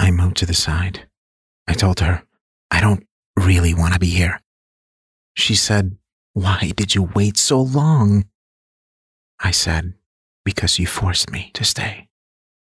I moved to the side. I told her, I don't really want to be here. She said, Why did you wait so long? I said, Because you forced me to stay.